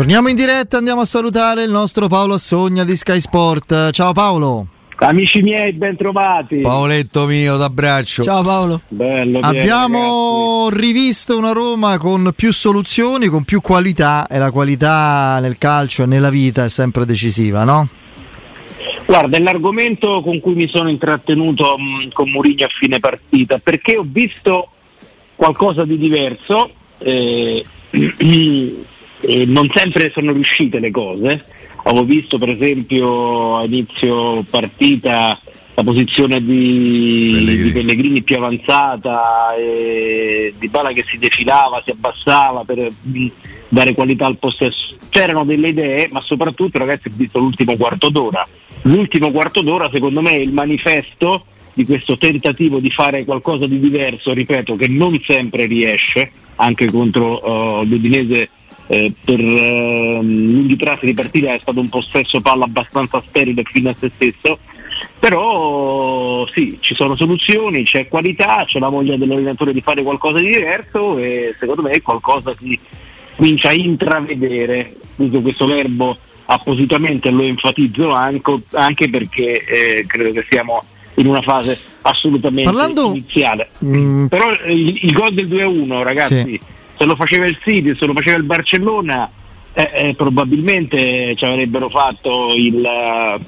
Torniamo in diretta, andiamo a salutare il nostro Paolo Assogna di Sky Sport. Ciao Paolo. Amici miei, ben trovati. Paoletto mio, d'abbraccio. Ciao Paolo. Bello, Abbiamo ragazzi. rivisto una Roma con più soluzioni, con più qualità e la qualità nel calcio e nella vita è sempre decisiva, no? Guarda, è l'argomento con cui mi sono intrattenuto mh, con Mourinho a fine partita, perché ho visto qualcosa di diverso eh, e non sempre sono riuscite le cose. Avevo visto per esempio a inizio partita la posizione di Pellegrini. di Pellegrini più avanzata, e Di Bala che si defilava, si abbassava per mh, dare qualità al possesso. C'erano delle idee, ma soprattutto ragazzi ho visto l'ultimo quarto d'ora. L'ultimo quarto d'ora secondo me è il manifesto di questo tentativo di fare qualcosa di diverso, ripeto, che non sempre riesce, anche contro eh, l'Udinese eh, per ehm, lunghi tratti di partita è stato un possesso palla abbastanza sterile fino a se stesso, però sì, ci sono soluzioni, c'è qualità, c'è la voglia dell'allenatore di fare qualcosa di diverso e secondo me qualcosa si comincia a intravedere, uso questo verbo appositamente lo enfatizzo anche, anche perché eh, credo che siamo in una fase assolutamente Parlando- iniziale. Mm, Però il, il gol del 2-1 ragazzi, Sì. Se lo faceva il City, se lo faceva il Barcellona eh, eh, probabilmente ci avrebbero fatto il, eh,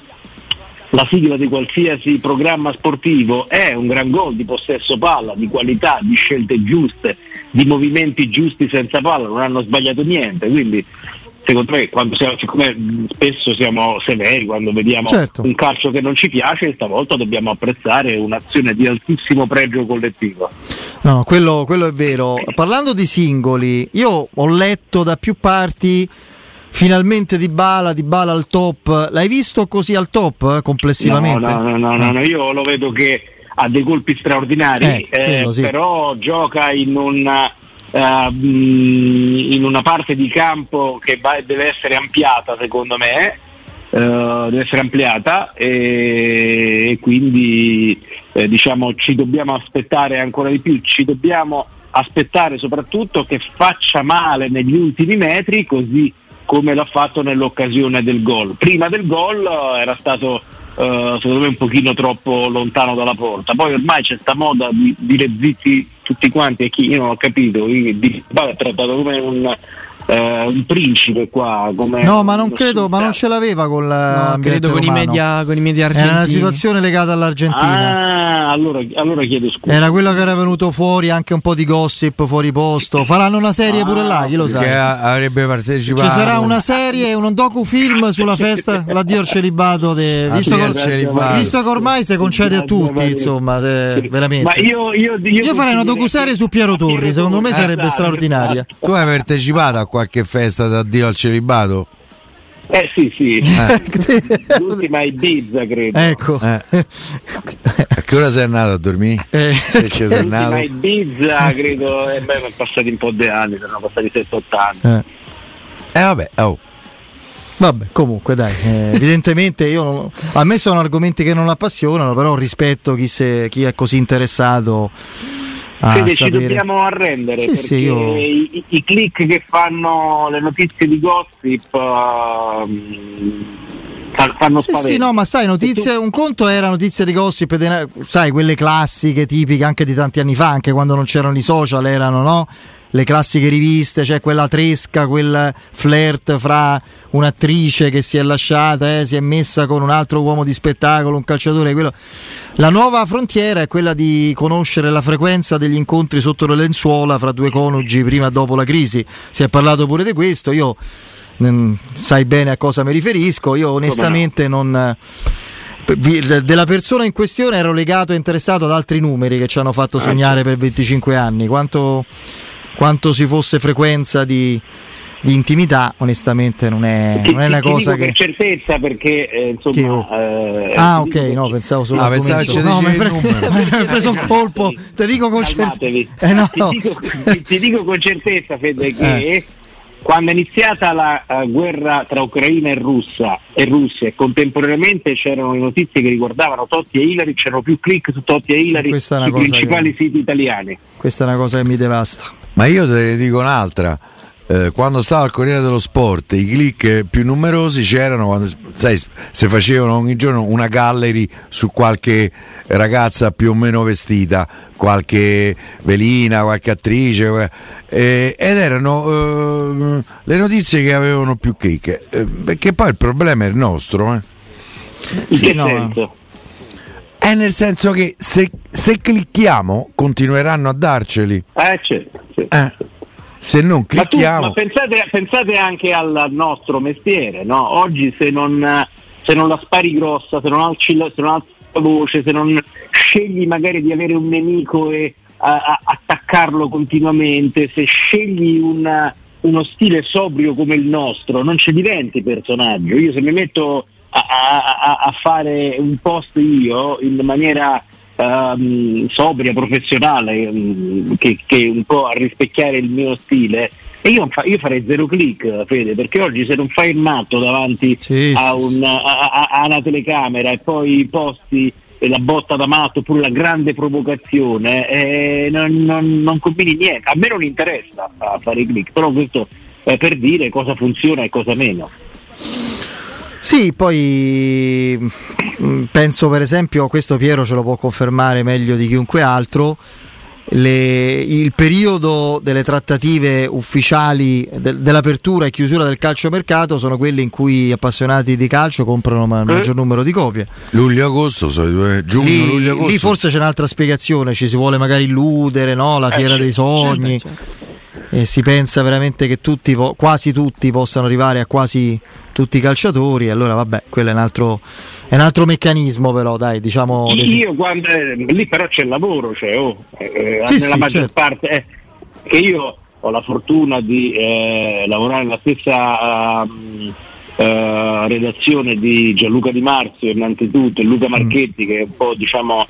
la sigla di qualsiasi programma sportivo è un gran gol di possesso palla, di qualità, di scelte giuste, di movimenti giusti senza palla, non hanno sbagliato niente, quindi secondo me quando siamo, spesso siamo severi quando vediamo Certo. un calcio che non ci piace, stavolta dobbiamo apprezzare un'azione di altissimo pregio collettivo. No, quello, quello è vero. Parlando di singoli, io ho letto da più parti finalmente di Bala, di Bala al top. L'hai visto così al top eh, complessivamente? No, no, no, no, no, no, io lo vedo che ha dei colpi straordinari, Eh, eh, quello sì. però gioca in una, eh, mh, in una parte di campo che va- deve essere ampliata secondo me, eh, deve essere ampliata e, e quindi eh, diciamo ci dobbiamo aspettare ancora di più, ci dobbiamo aspettare soprattutto che faccia male negli ultimi metri così come l'ha fatto nell'occasione del gol. Prima del gol eh, era stato eh, secondo me un pochino troppo lontano dalla porta. Poi ormai c'è sta moda di dire zitti tutti quanti e chi io non ho capito, di, vabbè, è trattato come un, eh, un principe qua. Come No, ma non credo, ma non ce l'aveva con No, l'ambiente credo con i, media, con i media Era argentini. una situazione legata all'Argentina. Ah, allora, allora chiedo scusa. Era quello che era venuto fuori, anche un po' di gossip fuori posto. Faranno una serie pure là, chi lo sa. Che avrebbe partecipato. Ci sarà una serie, un docufilm sulla festa, l'addio al celibato. de- Visto, che- celibato. visto che ormai si concede a tutti, insomma, se- veramente. Ma io, io, io, Io farei una docuserie su Piero Torri, secondo me sarebbe esatto, straordinaria. Tu hai partecipato a qualche festa d'addio al celibato? Eh sì, sì. L'ultima è Ibiza, credo. ecco. Eh. A che ora sei andato a dormire? Eh. Sei L'ultima è Ibiza, credo, eh, beh, sono passati un po' di anni, sono passati 7-8 anni. Eh. Eh vabbè, oh. Vabbè, comunque dai, eh, evidentemente io non- a me sono argomenti che non appassionano, però rispetto chi, se- chi è così interessato Quindi ci sapere. dobbiamo arrendere Sì, perché sì, io- i, i- click che fanno le notizie di gossip ehm, fa- fanno Sì, sì, no, ma sai, notizie, un conto era notizie di gossip, sai, quelle classiche, tipiche anche di tanti anni fa, anche quando non c'erano i social, erano, no? Le classiche riviste, cioè quella tresca, quel flirt fra un'attrice che si è lasciata, eh, si è messa con un altro uomo di spettacolo, un calciatore. Quello. La nuova frontiera è quella di conoscere la frequenza degli incontri sotto le lenzuola fra due coniugi prima e dopo la crisi. Si è parlato pure di questo. Io mm, sai bene a cosa mi riferisco. Io onestamente non. eh, Della persona in questione ero legato e interessato ad altri numeri che ci hanno fatto sognare per 25 anni. Quanto, quanto si fosse frequenza di, di intimità, onestamente, non è, Ti- non è una ti- ti cosa dico che. per certezza perché eh, insomma eh, Ah, ti ok, no, pensavo solo Ah, pensavo ci No, mi pre- hai preso un colpo. Te dico con certezza. Eh, no. ti, dico, ti- ti dico con certezza, Fede, che Eh. Quando è iniziata la eh, guerra tra Ucraina e Russia, e Russia e contemporaneamente c'erano le notizie che riguardavano Totti e Hillary, c'erano più click su Totti e una sui principali che- siti italiani. Questa è una cosa che mi devasta. Ma io te ne dico un'altra. Eh, quando stavo al Corriere dello Sport i click più numerosi c'erano quando sai, se facevano ogni giorno una gallery su qualche ragazza più o meno vestita, qualche velina, qualche attrice eh, ed erano eh, le notizie che avevano più click, eh, perché poi il problema è il nostro. Eh. Sì, no. È nel senso che se, se, clicchiamo continueranno a darceli. Eh, certo. certo. Se non clicchiamo. Ma, tu, ma pensate, pensate, anche al nostro mestiere, no? Oggi se non, se non, la spari grossa, se non alzi, se non alzi la voce, se non scegli magari di avere un nemico e a, a, attaccarlo continuamente, se scegli una, uno stile sobrio come il nostro, non ci diventi personaggio. Io se mi metto a, a fare un post io in maniera um, sobria, professionale, um, che, che, un po' a rispecchiare il mio stile. E io, fa, io, farei zero click, Fede, perché oggi se non fai il matto davanti sì, a, un, a, a, a, una telecamera e poi posti la botta da matto oppure la grande provocazione, eh, non, non, non, combini niente. A me non interessa fare i click, però questo è per dire cosa funziona e cosa meno. Sì, poi mm, penso per esempio, questo Piero ce lo può confermare meglio di chiunque altro, le, il periodo delle trattative ufficiali de, dell'apertura e chiusura del calciomercato sono quelli in cui gli appassionati di calcio comprano un eh? maggior numero di copie. Luglio-agosto, giugno, lì, luglio-agosto. Lì forse c'è un'altra spiegazione, ci si vuole magari illudere, no? la eh, fiera certo, dei sogni. Certo, certo. E si pensa veramente che tutti, quasi tutti possano arrivare a quasi tutti i calciatori, allora vabbè, quello è un altro, è un altro meccanismo però, dai, diciamo... Io quando, eh, lì però c'è il lavoro, cioè, oh, eh, sì, nella sì, maggior certo. parte, eh, che io ho la fortuna di eh, lavorare nella stessa... Uh, Uh, redazione di Gianluca Di Marzio innanzitutto e Luca mm. Marchetti mm. che è un po' diciamo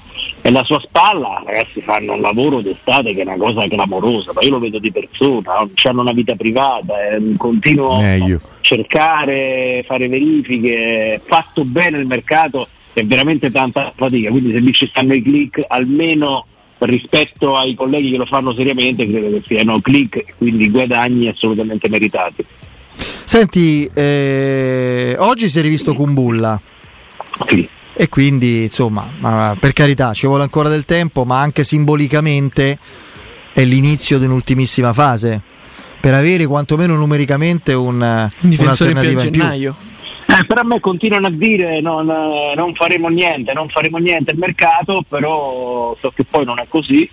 è la sua spalla ragazzi fanno un lavoro d'estate che è una cosa clamorosa ma io lo vedo di persona hanno una vita privata è un continuo Meglio. cercare fare verifiche fatto bene il mercato è veramente tanta fatica quindi se lì ci stanno i click almeno rispetto ai colleghi che lo fanno seriamente credo che siano click quindi guadagni assolutamente meritati Senti, eh, oggi si è rivisto Kumbulla. Sì. E quindi, insomma, per carità, ci vuole ancora del tempo, ma anche simbolicamente è l'inizio di un'ultimissima fase. Per avere quantomeno numericamente un, un un'alternativa in più. Eh, però a me continuano a dire non, non faremo niente, non faremo niente al mercato, però so che poi non è così.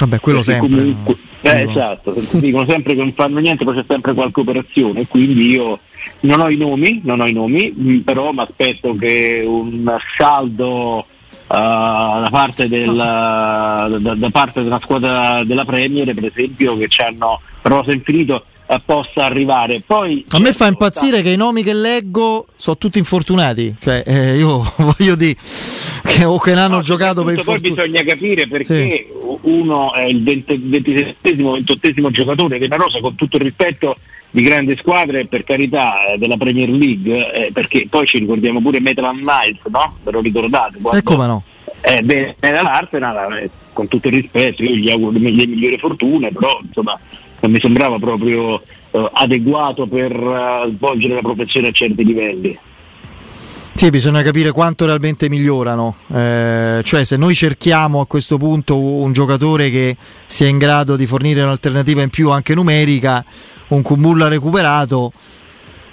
Vabbè, quello sempre. Comunque, eh, esatto, dicono sempre che non fanno niente, poi c'è sempre qualche operazione, quindi io non ho i nomi, non ho i nomi, mm, però mi aspetto che un saldo Uh, da, parte del, da, da, parte della squadra della Premier, per esempio, che ci hanno rosa infinito, uh, possa arrivare. Poi, a me fa impazzire sta... che i nomi che leggo sono tutti infortunati, cioè eh, io voglio dire che o che l'hanno no, giocato per il Poi bisogna capire perché sì. Uno è il 27esimo, 28esimo giocatore della Rosa, con tutto il rispetto di grandi squadre, per carità, eh, della Premier League, eh, perché poi ci ricordiamo pure Metal Knights, no? Ve lo ricordate? E come no? Eh, beh, dall'Arsenal, eh, con tutto il rispetto, io gli auguro le migliori fortune, però insomma non mi sembrava proprio eh, adeguato per uh, svolgere la professione a certi livelli. Sì, bisogna capire quanto realmente migliorano. Eh, cioè, se noi cerchiamo a questo punto un giocatore che sia in grado di fornire un'alternativa in più anche numerica, un Kumulla recuperato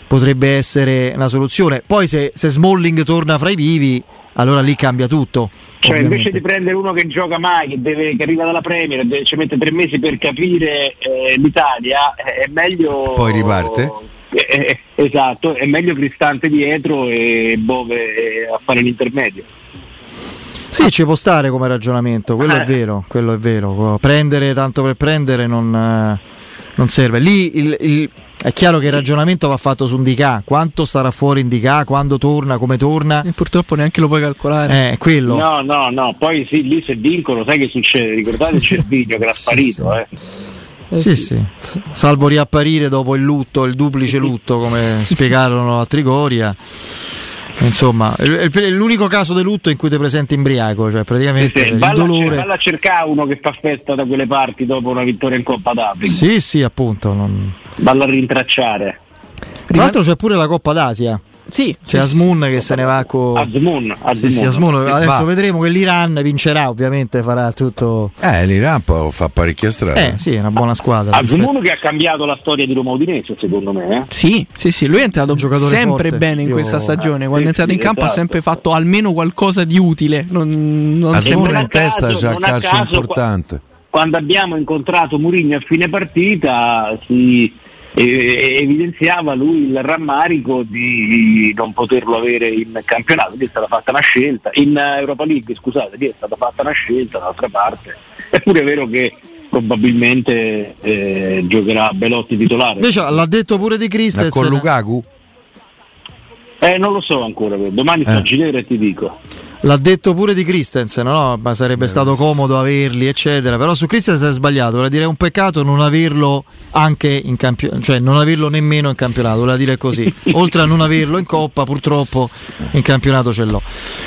potrebbe essere una soluzione. Poi se, se Smalling torna fra i vivi, allora lì cambia tutto. Cioè, ovviamente. invece di prendere uno che gioca mai, che, deve, che arriva dalla Premier, deve, ci mette tre mesi per capire eh, l'Italia, è meglio. Poi riparte eh, eh, esatto, è meglio Cristante dietro e Bove a fare l'intermedio. Sì, ci può stare come ragionamento, quello eh. è vero, quello è vero. Prendere tanto per prendere non, eh, non serve. Lì il, il, è chiaro che il ragionamento va fatto su un DK, quanto starà fuori in DK, quando torna, come torna. E purtroppo neanche lo puoi calcolare. Eh, quello. No, no, no, poi sì, lì se vincono, sai che succede? Ricordate il video che era sparito, sì, sì. eh. Eh sì, sì, sì, salvo riapparire dopo il lutto, il duplice lutto, come spiegarono a Trigoria. Insomma, è l'unico caso di lutto in cui ti presenti imbriaco, cioè praticamente sì, sì. il dolore. Valla a cercare uno che fa festa da quelle parti dopo una vittoria in Coppa d'Africa. Sì, sì, appunto. Non... Valla a rintracciare. Tra l'altro c'è pure la Coppa d'Asia. Sì, c'è Asmun che se ne va con Asmun, Asmun. Sì, sì, Asmun. Adesso vedremo che l'Iran vincerà, ovviamente farà tutto. Eh, l'Iran fa parecchia strada. Eh, sì, è una buona squadra. Asmun che ha cambiato la storia di Roma Udinese, secondo me. Eh? Sì, sì, sì, lui è entrato un giocatore sempre forte. bene in Io... questa stagione. Quando è entrato in campo esatto. ha sempre fatto almeno qualcosa di utile. Non, non Asmun in testa c'ha un calcio importante. Quando abbiamo incontrato Murigno a fine partita si e, evidenziava lui il rammarico di non poterlo avere in campionato, lì è stata fatta una scelta, in Europa League scusate, lì è stata fatta una scelta d'altra parte, eppure è vero che probabilmente eh, giocherà Belotti titolare. Invece l'ha detto pure di Christensen. Con Lukaku? Eh, non lo so ancora, domani eh. faccio vedere e ti dico. L'ha detto pure di Christensen, no? Ma sarebbe eh, stato comodo averli, eccetera. Però su Christensen è sbagliato. Vuol dire è un peccato non averlo anche in campionato, cioè non averlo nemmeno in campionato. Vuol dire così. Oltre a non averlo in coppa, purtroppo in campionato ce l'ho.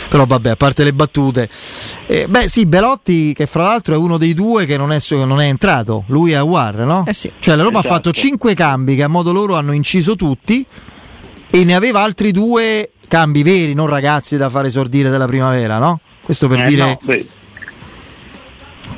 Però vabbè, a parte le battute. Eh, beh, sì, Belotti, che fra l'altro è uno dei due che non è, non è entrato. Lui è a War, no? Eh sì. Cioè la Roma esatto. ha fatto 5 cambi che a modo loro hanno inciso tutti e ne aveva altri due cambi veri, non ragazzi da fare esordire della primavera, no? Questo per eh, dire... No, vedi.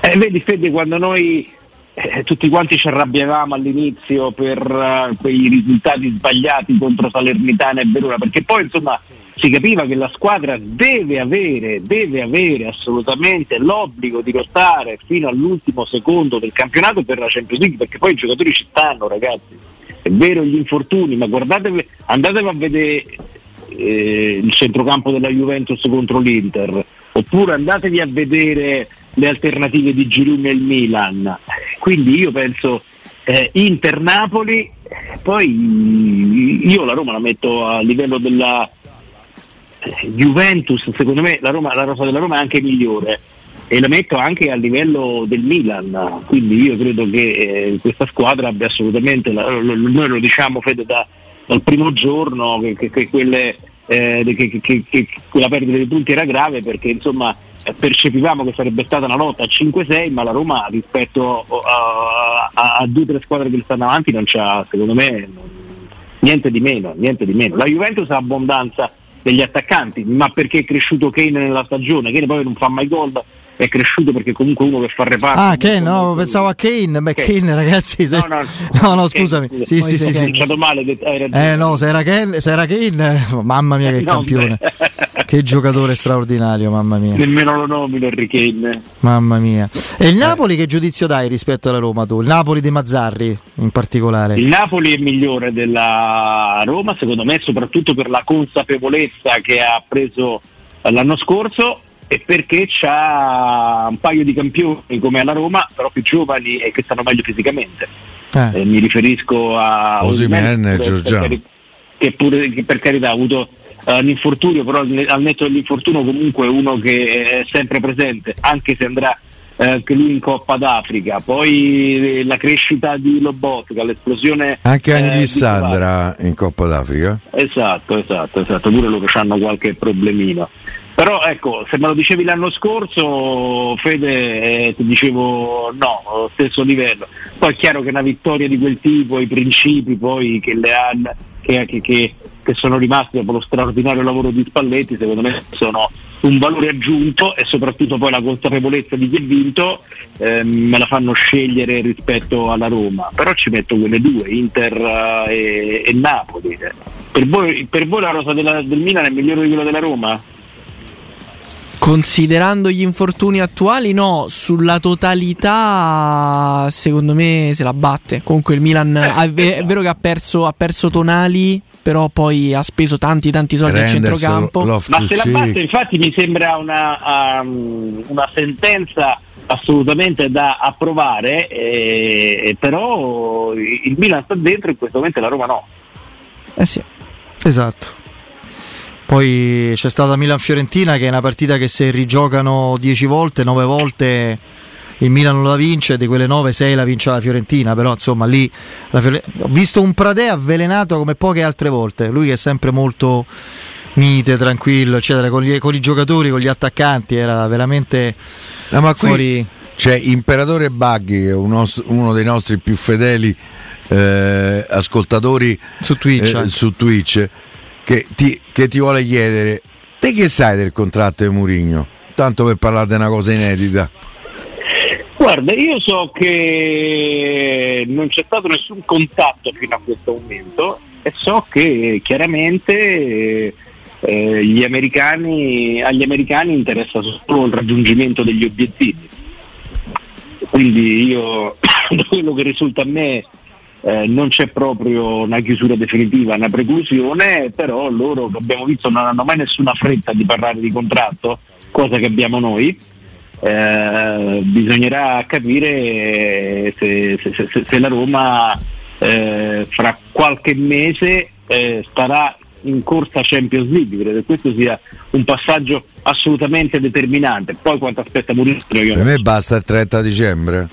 Eh, vedi Fede, quando noi eh, tutti quanti ci arrabbiavamo all'inizio per uh, quei risultati sbagliati contro Salernitana e Verona, perché poi insomma si capiva che la squadra deve avere, deve avere assolutamente l'obbligo di lottare fino all'ultimo secondo del campionato per la Champions League, perché poi i giocatori ci stanno ragazzi. È vero gli infortuni, ma guardate, andatevi a vedere eh, il centrocampo della Juventus contro l'Inter, oppure andatevi a vedere le alternative di Giroud nel Milan. Quindi io penso eh, Inter-Napoli, poi io la Roma la metto a livello della eh, Juventus, secondo me la, Roma, la rosa della Roma è anche migliore e la metto anche a livello del Milan, quindi io credo che eh, questa squadra abbia assolutamente, la, noi lo diciamo Fede da, dal primo giorno che, che, quelle, eh, che, quella perdita dei punti era grave perché insomma percepivamo che sarebbe stata una lotta a 5-6 ma la Roma rispetto a, a, a due o tre squadre che stanno avanti non c'ha secondo me niente di meno, niente di meno. La Juventus ha abbondanza degli attaccanti ma perché è cresciuto Kane nella stagione Kane poi non fa mai gol è cresciuto perché comunque uno che fa reparto. Ah, Kane, no, pensavo a Kane. Beh, Kane, Kane ragazzi. Se... No, no, no, no, scusami. Kane, sì, sì, sì, sì. male. Eh, no, se era Kane, se era Kane mamma mia, che no, campione. che giocatore straordinario, mamma mia. Nemmeno lo nomino Harry Kane. Mamma mia. E il Napoli che giudizio dai rispetto alla Roma tu? Il Napoli di Mazzarri in particolare? Il Napoli è migliore della Roma, secondo me, soprattutto per la consapevolezza che ha preso l'anno scorso e perché c'ha un paio di campioni come alla Roma, però più giovani e che stanno meglio fisicamente. Eh. Eh, mi riferisco a Osimen e Giorgiano. Che pure che per carità ha avuto uh, un infortunio, però al netto dell'infortunio comunque uno che è sempre presente, anche se andrà eh, anche lui in Coppa d'Africa, poi eh, la crescita di Lobotka, l'esplosione. Anche eh, andrà in Coppa d'Africa? Esatto, esatto, esatto, pure loro hanno qualche problemino. Però ecco, se me lo dicevi l'anno scorso, Fede, eh, ti dicevo no, stesso livello. Poi è chiaro che una vittoria di quel tipo, i principi poi che, le hanno, che, che, che sono rimasti dopo lo straordinario lavoro di Spalletti, secondo me sono un valore aggiunto e soprattutto poi la consapevolezza di chi ha vinto eh, me la fanno scegliere rispetto alla Roma. Però ci metto quelle due, Inter uh, e, e, Napoli. Per voi, per voi la rosa della, del Milan è migliore di quella della Roma? Considerando gli infortuni attuali, no, sulla totalità secondo me se la batte. Comunque il Milan è vero che ha perso, ha perso Tonali, però poi ha speso tanti tanti soldi al centrocampo. Ma se la batte infatti mi sembra una, um, una sentenza assolutamente da approvare, eh, però il Milan sta dentro in questo momento e la Roma no. Eh sì. Esatto. Poi c'è stata Milan-Fiorentina che è una partita che se rigiocano 10 volte, 9 volte il Milan non la vince, di quelle 9, 6 la vince la Fiorentina, però insomma lì Fiore... ho visto un Pradè avvelenato come poche altre volte, lui che è sempre molto mite, tranquillo, eccetera, con, gli- con i giocatori, con gli attaccanti, era veramente No, ma qui fuori. c'è Imperatore è uno, uno dei nostri più fedeli eh, ascoltatori Su Twitch, eh, su Twitch, che ti, che ti vuole chiedere: te che sai del contratto di Murigno? Tanto per parlare di una cosa inedita. Guarda, io so che non c'è stato nessun contatto fino a questo momento e so che chiaramente eh, gli americani, agli americani interessa solo il raggiungimento degli obiettivi. Quindi io, da quello che risulta a me, eh, non c'è proprio una chiusura definitiva, una preclusione, però loro, che abbiamo visto, non hanno mai nessuna fretta di parlare di contratto, cosa che abbiamo noi. Eh, bisognerà capire se, se- se- se la Roma eh, fra qualche mese eh, starà in corsa Champions League, credo che questo sia un passaggio assolutamente determinante. Poi quanto aspetta Mourinho io Per me basta il 30 dicembre.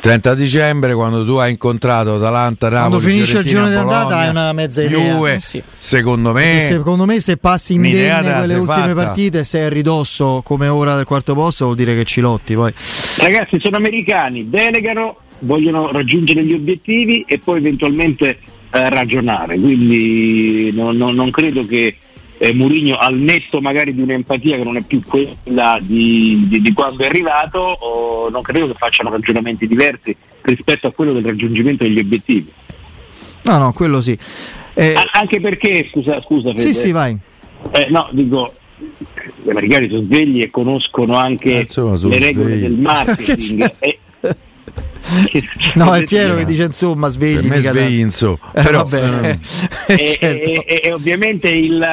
30 dicembre quando tu hai incontrato Atalanta, Napoli, Quando finisce il Fiorentina, girone di andata hai una mezza idea. Juve, Eh sì. secondo E me secondo me se passi indenne quelle ultime fatta. partite sei a ridosso come ora del quarto posto vuol dire che ci lotti poi. Ragazzi, sono americani, delegano, vogliono raggiungere gli obiettivi e poi eventualmente eh, ragionare. Quindi no- no- non credo che eh, Mourinho, al netto magari di un'empatia che non è più quella di, di- di quando è arrivato, o non credo che facciano ragionamenti diversi rispetto a quello del raggiungimento degli obiettivi. No, no, quello sì. Eh, anche perché, scusa, scusa Fede, sì, sì, vai. eh, no, dico, gli americani sono svegli e conoscono anche Eh, insomma, le regole svegli. del marketing. e- No, è Piero che dice insomma svegli. per me da- sveinzo. Eh, Però vabbè. ehm, e, Certo. e- e- e ovviamente il,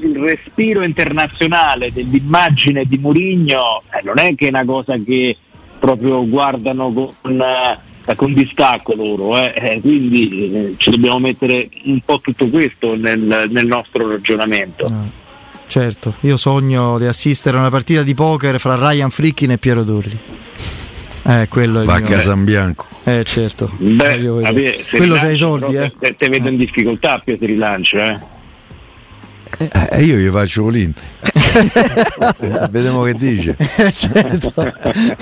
il respiro internazionale dell'immagine di Murigno eh, non è che è una cosa che proprio guardano con, eh, con distacco loro, eh, eh, quindi eh, ci dobbiamo mettere un po' tutto questo nel, nel nostro ragionamento. No, certo, io sogno di assistere a una partita di poker fra Ryan Frickin e Piero Torri. Eh, quello è il va a. Casambianco. Eh, certo. Beh, vabbè, se quello rilancio, c'ha i soldi, eh. Te, te vedo in difficoltà più se rilancio, eh. Eh, io gli faccio volin. Vediamo che dice. Eh, certo.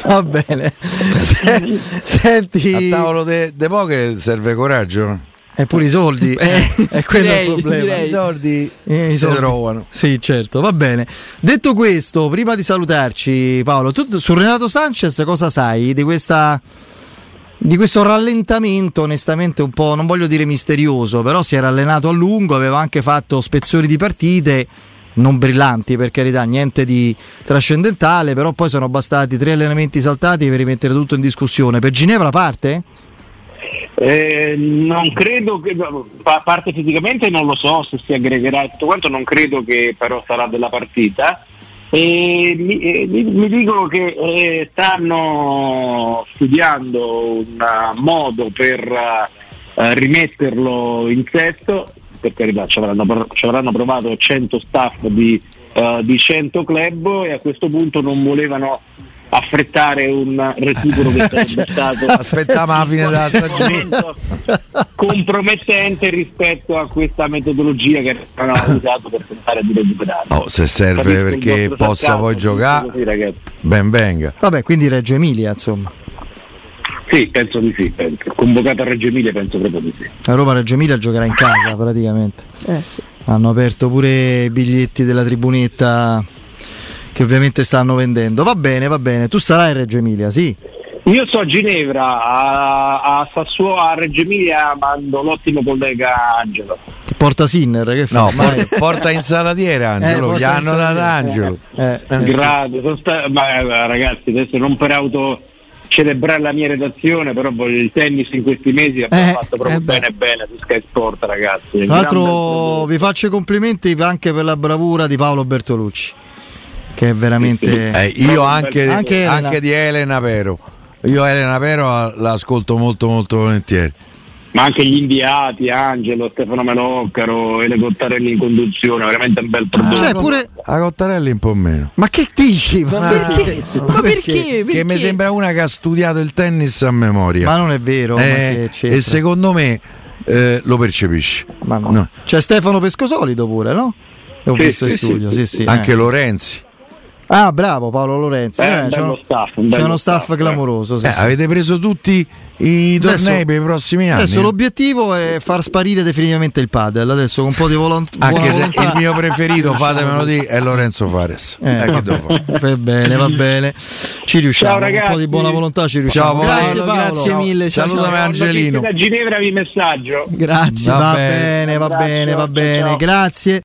Va bene. Se- Senti, A tavolo de, de poker serve coraggio. Eppure i soldi. Eh, è quello direi, il problema. direi. I soldi Eh, i si soldi. trovano. Sì, certo, va bene. Detto questo, prima di salutarci, Paolo, tu su Renato Sanchez cosa sai di questa di questo rallentamento, onestamente un po', non voglio dire misterioso, però si era allenato a lungo, aveva anche fatto spezzoni di partite non brillanti, per carità, niente di trascendentale, però poi sono bastati tre allenamenti saltati per rimettere tutto in discussione. Per Ginevra parte? Eh, non credo che a parte fisicamente non lo so se si aggregherà e tutto quanto, non credo che però sarà della partita. E mi, eh, mi- dicono che eh, stanno studiando un eh, modo per eh, rimetterlo in sesto, per carità ci avranno, ci avranno provato 100 staff di, eh, di 100 club e a questo punto non volevano affrettare un recupero che sarebbe stato Aspettiamo la fine della stagione. compromettente rispetto a questa metodologia che hanno usato per tentare di recuperare. Oh, se serve Capisco perché possa sarcasmo, poi giocare, ben venga. Vabbè, quindi Reggio Emilia, insomma. Sì, penso di sì, penso. convocato a Reggio Emilia penso proprio di sì. La Roma Reggio Emilia giocherà in casa praticamente. Eh, sì. Hanno aperto pure i biglietti della tribunetta che ovviamente stanno vendendo. Va bene, va bene. Tu sarai in Reggio Emilia, sì. Io so a Ginevra, a, a Sassuolo, a Reggio Emilia mando l'ottimo collega Angelo. Che porta Sinner, che fa? No, por- porta insalatiere Angelo, Eh, gli hanno dato. Angelo. Eh, eh, sì. Grazie, sono sta- ma, eh, ragazzi, adesso non per auto celebrare la mia redazione, però voglio il tennis in questi mesi abbiamo Eh, fatto proprio eh bene bene su Sky Sport, ragazzi. Tra l'altro vi faccio i complimenti anche per la bravura di Paolo Bertolucci, che è veramente... Eh, io anche, Anche anche, di Elena Pero. Io Elena Pero l'ascolto molto molto volentieri. ma anche gli inviati, Angelo, Stefano Meloccaro, Ele Cottarelli in conduzione, veramente un bel prodotto. Cioè, pure... A Cottarelli un po' meno. Ma che dici? Ma, Ma perché? Ma perché? Che mi sembra una che ha studiato il tennis a memoria. Ma non è vero. ma Eh, e secondo me eh, lo percepisci. Ma no. No. C'è Stefano Pescosolido pure, no? L'ho Sì, visto sì, in sì, studio, sì, sì. Anche eh. Lorenzi. Ah, bravo Paolo Lorenzi. Eh, eh, c'è, uno, staff, un c'è uno staff, staff, eh. clamoroso. sì, Eh, sì. avete preso tutti i tornei Adesso- per i prossimi anni. Adesso l'obiettivo è far sparire definitivamente il padel. Adesso con un po' di volont- buona Anche se volontà. il mio preferito, fatemelo dire, è Lorenzo Fares. Eh, Eh, va bene, va bene. Ci riusciamo. Ciao, con un po' di buona volontà ci riusciamo. Ciao, Grazie Paolo, Paolo. grazie mille. ciao, Salutami ciao. Angelino. Da Ginevra vi messaggio. Grazie. Va Va bene. bene, va bene, va ciao, bene. ciao. Grazie.